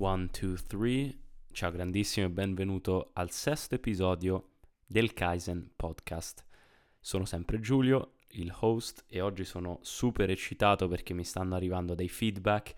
One, two, three. Ciao grandissimo e benvenuto al sesto episodio del Kaizen Podcast. Sono sempre Giulio, il host, e oggi sono super eccitato perché mi stanno arrivando dei feedback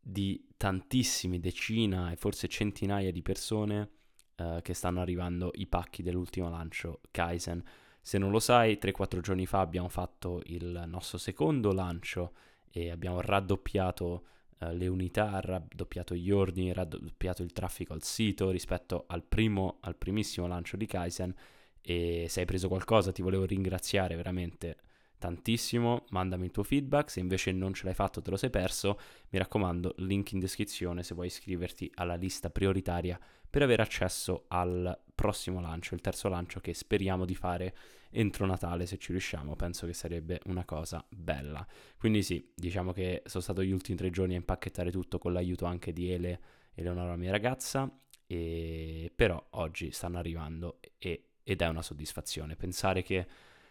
di tantissimi, decina e forse centinaia di persone eh, che stanno arrivando i pacchi dell'ultimo lancio Kaizen. Se non lo sai, 3-4 giorni fa abbiamo fatto il nostro secondo lancio e abbiamo raddoppiato uh, le unità, raddoppiato gli ordini, raddoppiato il traffico al sito rispetto al, primo, al primissimo lancio di Kaizen. E se hai preso qualcosa ti volevo ringraziare veramente tantissimo, mandami il tuo feedback, se invece non ce l'hai fatto te lo sei perso, mi raccomando, link in descrizione se vuoi iscriverti alla lista prioritaria per avere accesso al prossimo lancio, il terzo lancio che speriamo di fare entro Natale se ci riusciamo, penso che sarebbe una cosa bella. Quindi sì, diciamo che sono stato gli ultimi tre giorni a impacchettare tutto con l'aiuto anche di Ele, Eleonora mia ragazza, e però oggi stanno arrivando e, ed è una soddisfazione pensare che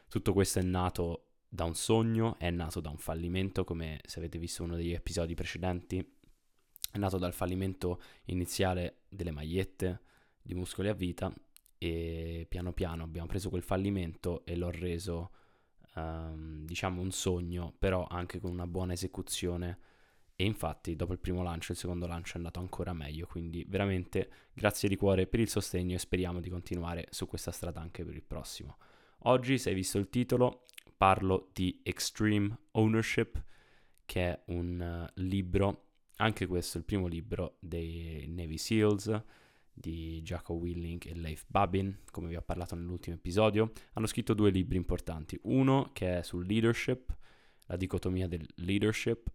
tutto questo è nato da un sogno, è nato da un fallimento, come se avete visto uno degli episodi precedenti, è nato dal fallimento iniziale delle magliette di muscoli a vita e piano piano abbiamo preso quel fallimento e l'ho reso um, diciamo un sogno, però anche con una buona esecuzione e infatti dopo il primo lancio il secondo lancio è andato ancora meglio, quindi veramente grazie di cuore per il sostegno e speriamo di continuare su questa strada anche per il prossimo. Oggi, se hai visto il titolo, parlo di Extreme Ownership, che è un uh, libro, anche questo è il primo libro dei Navy SEALs di Jacob Willing e Leif Babin, come vi ho parlato nell'ultimo episodio. Hanno scritto due libri importanti, uno che è sul leadership, la dicotomia del leadership,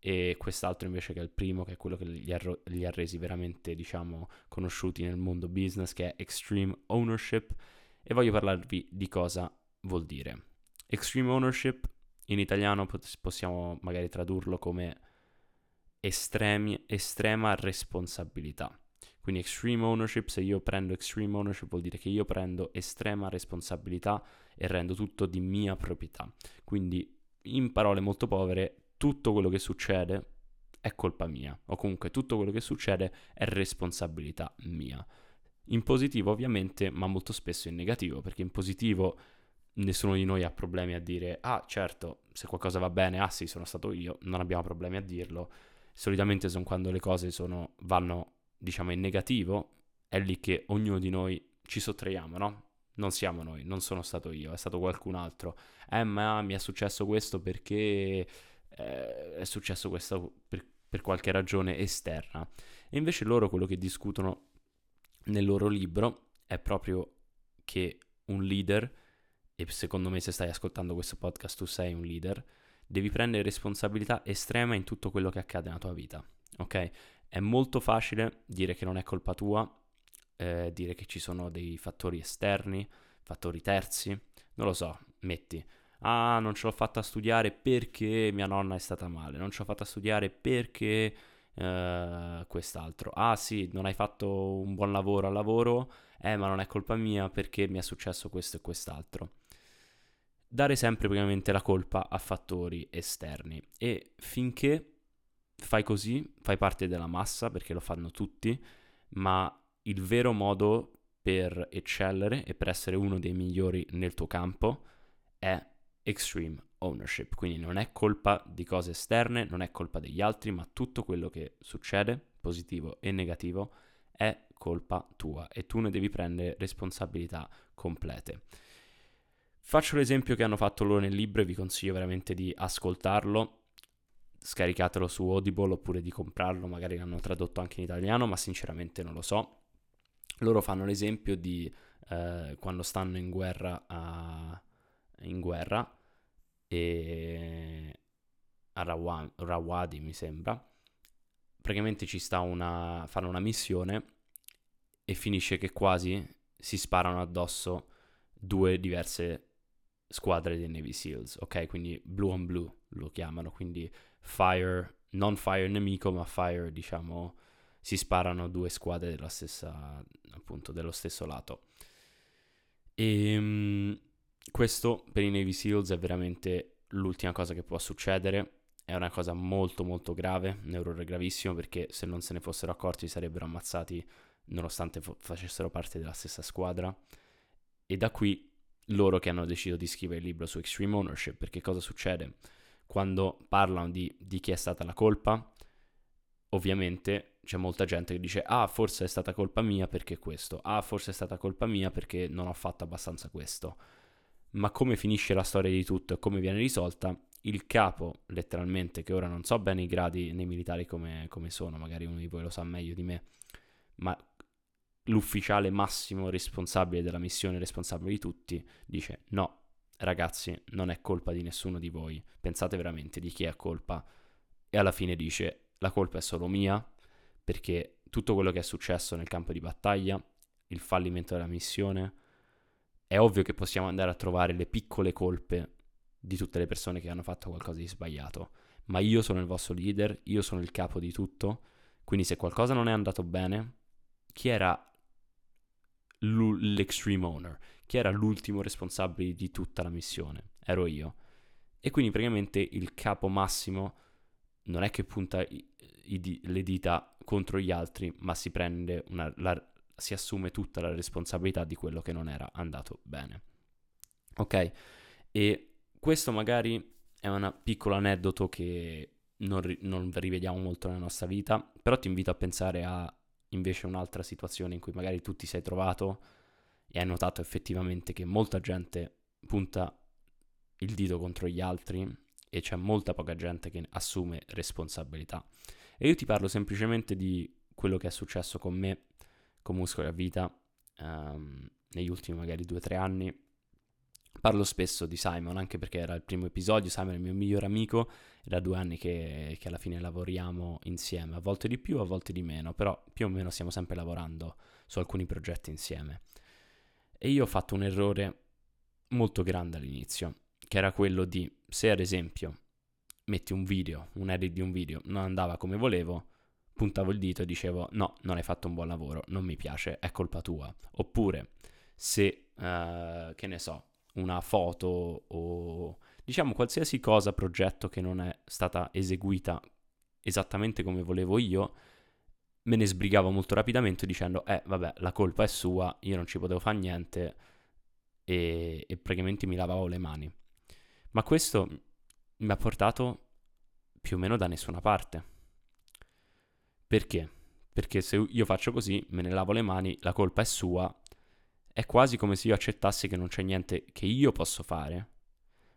e quest'altro invece che è il primo, che è quello che li ha, li ha resi veramente, diciamo, conosciuti nel mondo business, che è Extreme Ownership, e voglio parlarvi di cosa vuol dire. Extreme ownership in italiano possiamo magari tradurlo come estremi, estrema responsabilità. Quindi extreme ownership, se io prendo extreme ownership vuol dire che io prendo estrema responsabilità e rendo tutto di mia proprietà. Quindi in parole molto povere, tutto quello che succede è colpa mia o comunque tutto quello che succede è responsabilità mia. In positivo ovviamente, ma molto spesso in negativo, perché in positivo nessuno di noi ha problemi a dire, ah certo, se qualcosa va bene, ah sì, sono stato io, non abbiamo problemi a dirlo. Solitamente sono quando le cose sono, vanno, diciamo, in negativo, è lì che ognuno di noi ci sottraiamo, no? Non siamo noi, non sono stato io, è stato qualcun altro. Eh, ma mi è successo questo perché eh, è successo questo per, per qualche ragione esterna. E invece loro quello che discutono nel loro libro è proprio che un leader e secondo me se stai ascoltando questo podcast tu sei un leader, devi prendere responsabilità estrema in tutto quello che accade nella tua vita, ok? È molto facile dire che non è colpa tua, eh, dire che ci sono dei fattori esterni, fattori terzi, non lo so, metti, ah non ce l'ho fatta studiare perché mia nonna è stata male, non ce l'ho fatta studiare perché eh, quest'altro, ah sì, non hai fatto un buon lavoro al lavoro, eh ma non è colpa mia perché mi è successo questo e quest'altro. Dare sempre praticamente la colpa a fattori esterni e finché fai così, fai parte della massa perché lo fanno tutti, ma il vero modo per eccellere e per essere uno dei migliori nel tuo campo è extreme ownership, quindi non è colpa di cose esterne, non è colpa degli altri, ma tutto quello che succede, positivo e negativo, è colpa tua e tu ne devi prendere responsabilità complete. Faccio l'esempio che hanno fatto loro nel libro e vi consiglio veramente di ascoltarlo. Scaricatelo su Audible oppure di comprarlo, magari l'hanno tradotto anche in italiano, ma sinceramente non lo so. Loro fanno l'esempio di eh, quando stanno in guerra a, in guerra e a Rawa, Rawadi mi sembra. Praticamente ci sta una fanno una missione e finisce che quasi si sparano addosso due diverse squadre dei Navy SEALs, ok? Quindi blue on blue lo chiamano, quindi fire, non fire nemico, ma fire, diciamo, si sparano due squadre della stessa, appunto, dello stesso lato. E um, questo per i Navy SEALs è veramente l'ultima cosa che può succedere, è una cosa molto molto grave, un errore gravissimo perché se non se ne fossero accorti sarebbero ammazzati nonostante fo- facessero parte della stessa squadra. E da qui loro che hanno deciso di scrivere il libro su Extreme Ownership, perché cosa succede? Quando parlano di, di chi è stata la colpa, ovviamente c'è molta gente che dice ah forse è stata colpa mia perché questo, ah forse è stata colpa mia perché non ho fatto abbastanza questo. Ma come finisce la storia di tutto e come viene risolta, il capo, letteralmente, che ora non so bene i gradi nei militari come, come sono, magari uno di voi lo sa meglio di me, ma l'ufficiale massimo responsabile della missione, responsabile di tutti, dice no, ragazzi, non è colpa di nessuno di voi, pensate veramente di chi è colpa. E alla fine dice la colpa è solo mia, perché tutto quello che è successo nel campo di battaglia, il fallimento della missione, è ovvio che possiamo andare a trovare le piccole colpe di tutte le persone che hanno fatto qualcosa di sbagliato, ma io sono il vostro leader, io sono il capo di tutto, quindi se qualcosa non è andato bene, chi era l'extreme owner, chi era l'ultimo responsabile di tutta la missione, ero io. E quindi praticamente il capo massimo non è che punta i, i, le dita contro gli altri, ma si una, la, si assume tutta la responsabilità di quello che non era andato bene. Ok? E questo magari è un piccolo aneddoto che non, non rivediamo molto nella nostra vita, però ti invito a pensare a invece un'altra situazione in cui magari tu ti sei trovato e hai notato effettivamente che molta gente punta il dito contro gli altri e c'è molta poca gente che assume responsabilità. E io ti parlo semplicemente di quello che è successo con me, con Muscoli a Vita, um, negli ultimi magari due o tre anni. Parlo spesso di Simon, anche perché era il primo episodio, Simon è il mio migliore amico, è da due anni che, che alla fine lavoriamo insieme, a volte di più, a volte di meno, però più o meno stiamo sempre lavorando su alcuni progetti insieme. E io ho fatto un errore molto grande all'inizio, che era quello di, se ad esempio metti un video, un edit di un video, non andava come volevo, puntavo il dito e dicevo no, non hai fatto un buon lavoro, non mi piace, è colpa tua. Oppure se, uh, che ne so, una foto o diciamo qualsiasi cosa, progetto che non è stata eseguita esattamente come volevo io, me ne sbrigavo molto rapidamente dicendo eh vabbè la colpa è sua, io non ci potevo fare niente e, e praticamente mi lavavo le mani. Ma questo mi ha portato più o meno da nessuna parte. Perché? Perché se io faccio così, me ne lavo le mani, la colpa è sua, è quasi come se io accettassi che non c'è niente che io posso fare,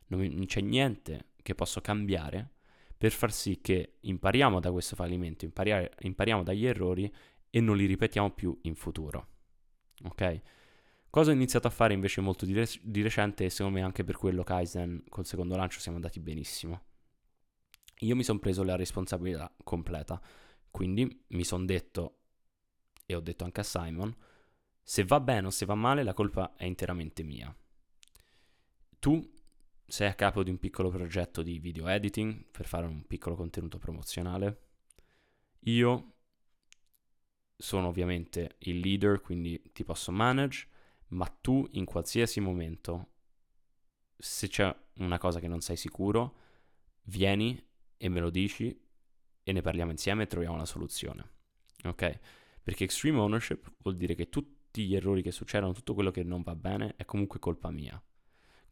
non c'è niente che posso cambiare per far sì che impariamo da questo fallimento, impariamo dagli errori e non li ripetiamo più in futuro. Ok? Cosa ho iniziato a fare invece molto di, re- di recente e secondo me anche per quello Kaizen col secondo lancio siamo andati benissimo. Io mi sono preso la responsabilità completa, quindi mi sono detto e ho detto anche a Simon, se va bene o se va male la colpa è interamente mia. Tu sei a capo di un piccolo progetto di video editing per fare un piccolo contenuto promozionale. Io sono ovviamente il leader, quindi ti posso manage, ma tu in qualsiasi momento, se c'è una cosa che non sei sicuro, vieni e me lo dici e ne parliamo insieme e troviamo la soluzione. Ok? Perché extreme ownership vuol dire che tutti gli errori che succedono, tutto quello che non va bene, è comunque colpa mia.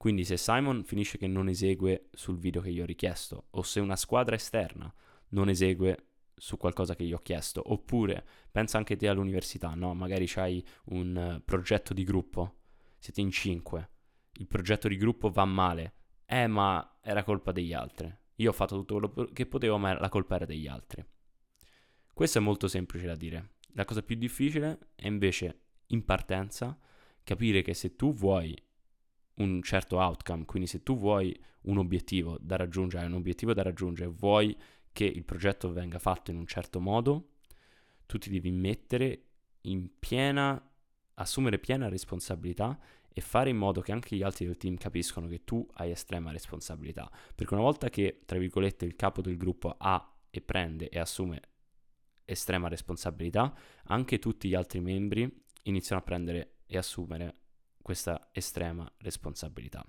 Quindi se Simon finisce che non esegue sul video che gli ho richiesto, o se una squadra esterna non esegue su qualcosa che gli ho chiesto, oppure pensa anche te all'università, no? Magari hai un progetto di gruppo, siete in cinque, il progetto di gruppo va male, eh ma era colpa degli altri, io ho fatto tutto quello che potevo ma la colpa era degli altri. Questo è molto semplice da dire, la cosa più difficile è invece in partenza capire che se tu vuoi un certo outcome, quindi se tu vuoi un obiettivo da raggiungere, un obiettivo da raggiungere, vuoi che il progetto venga fatto in un certo modo, tu ti devi mettere in piena, assumere piena responsabilità e fare in modo che anche gli altri del team capiscono che tu hai estrema responsabilità. Perché una volta che, tra virgolette, il capo del gruppo ha e prende e assume estrema responsabilità, anche tutti gli altri membri iniziano a prendere e assumere questa estrema responsabilità.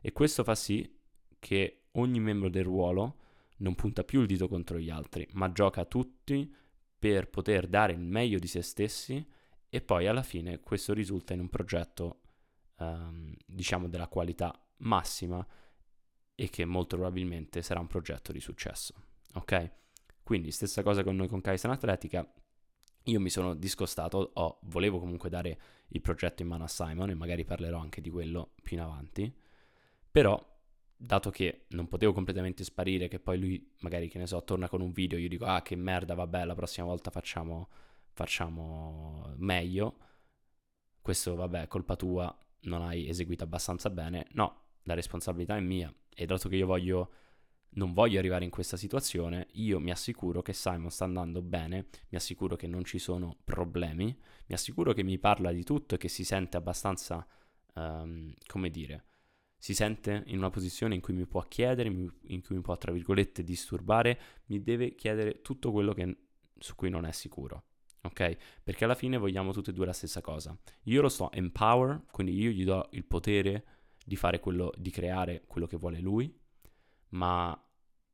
E questo fa sì che ogni membro del ruolo non punta più il dito contro gli altri, ma gioca tutti per poter dare il meglio di se stessi e poi alla fine questo risulta in un progetto, um, diciamo, della qualità massima e che molto probabilmente sarà un progetto di successo. Ok? Quindi stessa cosa con noi con Kaizen Atletica, io mi sono discostato, oh, volevo comunque dare il progetto in mano a Simon e magari parlerò anche di quello più in avanti, però dato che non potevo completamente sparire, che poi lui magari, che ne so, torna con un video, io dico, ah che merda, vabbè, la prossima volta facciamo, facciamo meglio, questo vabbè è colpa tua, non hai eseguito abbastanza bene, no, la responsabilità è mia e dato che io voglio non voglio arrivare in questa situazione, io mi assicuro che Simon sta andando bene, mi assicuro che non ci sono problemi, mi assicuro che mi parla di tutto e che si sente abbastanza, um, come dire, si sente in una posizione in cui mi può chiedere, in cui mi può, tra virgolette, disturbare, mi deve chiedere tutto quello che, su cui non è sicuro. Ok? Perché alla fine vogliamo tutti e due la stessa cosa. Io lo sto empower, quindi io gli do il potere di fare quello, di creare quello che vuole lui, ma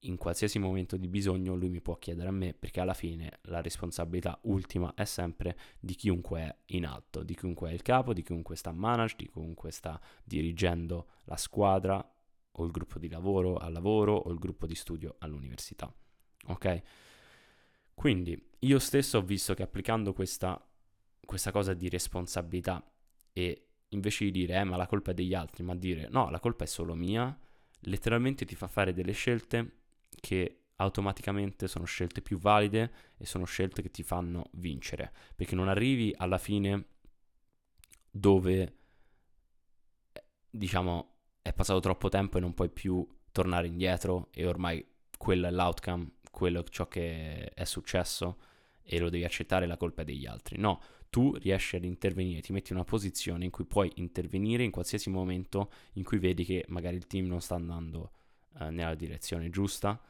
in qualsiasi momento di bisogno lui mi può chiedere a me perché alla fine la responsabilità ultima è sempre di chiunque è in alto, di chiunque è il capo, di chiunque sta a manage, di chiunque sta dirigendo la squadra o il gruppo di lavoro al lavoro o il gruppo di studio all'università. Ok? Quindi io stesso ho visto che applicando questa, questa cosa di responsabilità e invece di dire eh ma la colpa è degli altri, ma dire no, la colpa è solo mia, letteralmente ti fa fare delle scelte che automaticamente sono scelte più valide e sono scelte che ti fanno vincere, perché non arrivi alla fine dove diciamo è passato troppo tempo e non puoi più tornare indietro e ormai quello è l'outcome, quello è ciò che è successo e lo devi accettare la colpa degli altri. No, tu riesci ad intervenire, ti metti in una posizione in cui puoi intervenire in qualsiasi momento in cui vedi che magari il team non sta andando eh, nella direzione giusta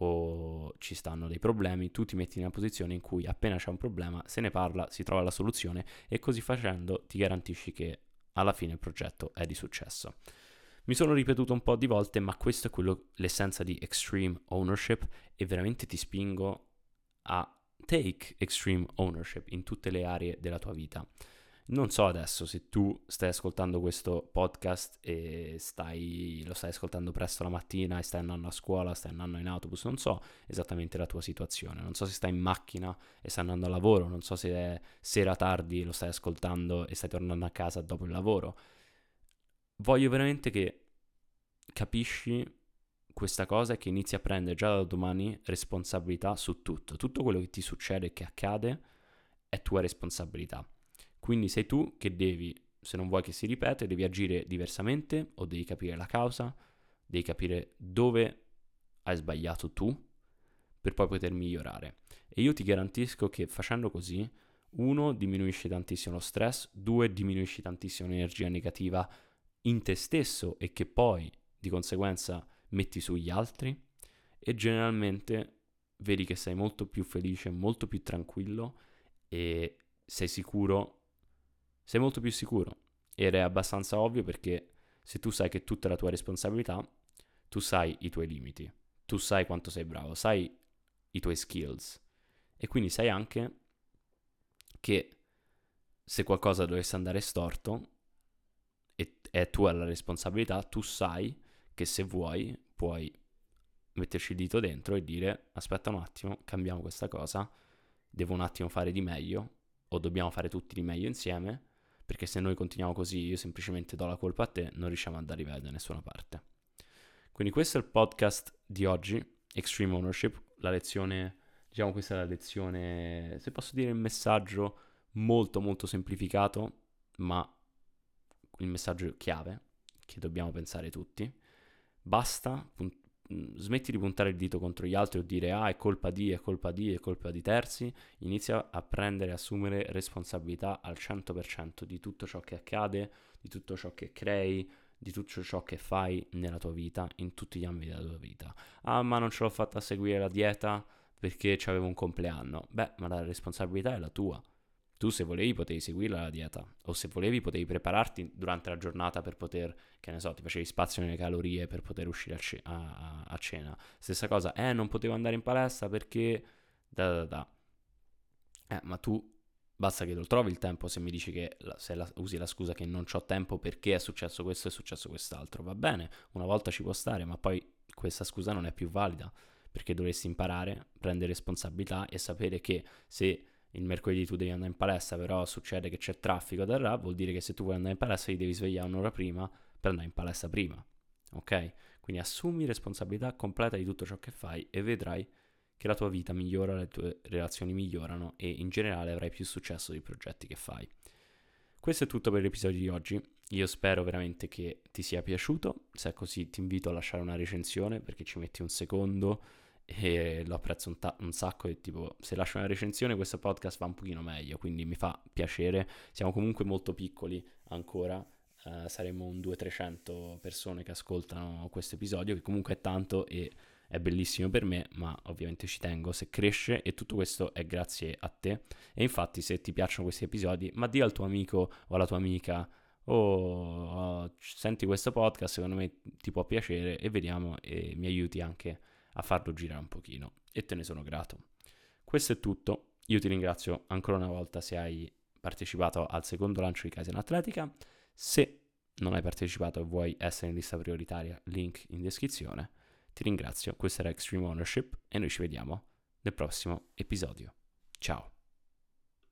o ci stanno dei problemi, tu ti metti in una posizione in cui appena c'è un problema se ne parla, si trova la soluzione e così facendo ti garantisci che alla fine il progetto è di successo. Mi sono ripetuto un po' di volte, ma questo è quello, l'essenza di extreme ownership e veramente ti spingo a take extreme ownership in tutte le aree della tua vita. Non so adesso se tu stai ascoltando questo podcast e stai, lo stai ascoltando presto la mattina e stai andando a scuola, stai andando in autobus, non so esattamente la tua situazione, non so se stai in macchina e stai andando a lavoro, non so se è sera tardi lo stai ascoltando e stai tornando a casa dopo il lavoro. Voglio veramente che capisci questa cosa e che inizi a prendere già da domani responsabilità su tutto. Tutto quello che ti succede e che accade è tua responsabilità quindi sei tu che devi, se non vuoi che si ripete, devi agire diversamente o devi capire la causa, devi capire dove hai sbagliato tu per poi poter migliorare. E io ti garantisco che facendo così, uno, diminuisci tantissimo lo stress, due, diminuisci tantissimo l'energia negativa in te stesso e che poi di conseguenza metti sugli altri e generalmente vedi che sei molto più felice, molto più tranquillo e sei sicuro sei molto più sicuro. Ed è abbastanza ovvio perché se tu sai che tutta la tua responsabilità, tu sai i tuoi limiti, tu sai quanto sei bravo, sai i tuoi skills e quindi sai anche che se qualcosa dovesse andare storto e è tua la responsabilità, tu sai che se vuoi puoi metterci il dito dentro e dire aspetta un attimo, cambiamo questa cosa, devo un attimo fare di meglio o dobbiamo fare tutti di meglio insieme perché se noi continuiamo così io semplicemente do la colpa a te, non riusciamo ad arrivare da nessuna parte. Quindi questo è il podcast di oggi, Extreme Ownership, la lezione, diciamo questa è la lezione, se posso dire il messaggio molto molto semplificato, ma il messaggio chiave che dobbiamo pensare tutti. Basta, smetti di puntare il dito contro gli altri o dire ah è colpa di, è colpa di, è colpa di terzi, inizia a prendere e assumere responsabilità al 100% di tutto ciò che accade, di tutto ciò che crei, di tutto ciò che fai nella tua vita, in tutti gli ambiti della tua vita. Ah ma non ce l'ho fatta a seguire la dieta perché avevo un compleanno. Beh, ma la responsabilità è la tua. Tu se volevi potevi seguirla la dieta o se volevi potevi prepararti durante la giornata per poter, che ne so, ti facevi spazio nelle calorie per poter uscire a, ce- a-, a cena. Stessa cosa, eh non potevo andare in palestra perché... Da da da. Eh, ma tu basta che lo trovi il tempo se mi dici che se la, usi la scusa che non ho tempo perché è successo questo e è successo quest'altro. Va bene, una volta ci può stare, ma poi questa scusa non è più valida perché dovresti imparare, prendere responsabilità e sapere che se il mercoledì tu devi andare in palestra, però succede che c'è traffico da là, vuol dire che se tu vuoi andare in palestra ti devi svegliare un'ora prima per andare in palestra prima. Ok? Quindi assumi responsabilità completa di tutto ciò che fai e vedrai che la tua vita migliora, le tue relazioni migliorano e in generale avrai più successo dei progetti che fai. Questo è tutto per l'episodio di oggi. Io spero veramente che ti sia piaciuto. Se è così, ti invito a lasciare una recensione perché ci metti un secondo e lo apprezzo un, ta- un, sacco e tipo se lascio una recensione questo podcast va un pochino meglio quindi mi fa piacere. Siamo comunque molto piccoli ancora uh, saremo un 200-300 persone che ascoltano questo episodio che comunque è tanto e è bellissimo per me ma ovviamente ci tengo. Se cresce e tutto questo è grazie a te. E infatti se ti piacciono questi episodi ma di al tuo amico o alla tua amica o oh, senti questo podcast secondo me ti può piacere e vediamo e mi aiuti anche a farlo girare un pochino e te ne sono grato. Questo è tutto, io ti ringrazio ancora una volta se hai partecipato al secondo lancio di Kaizen Atletica, se non hai partecipato e vuoi essere in lista prioritaria, link in descrizione. Ti ringrazio, questo era Extreme Ownership e noi ci vediamo nel prossimo episodio. Ciao!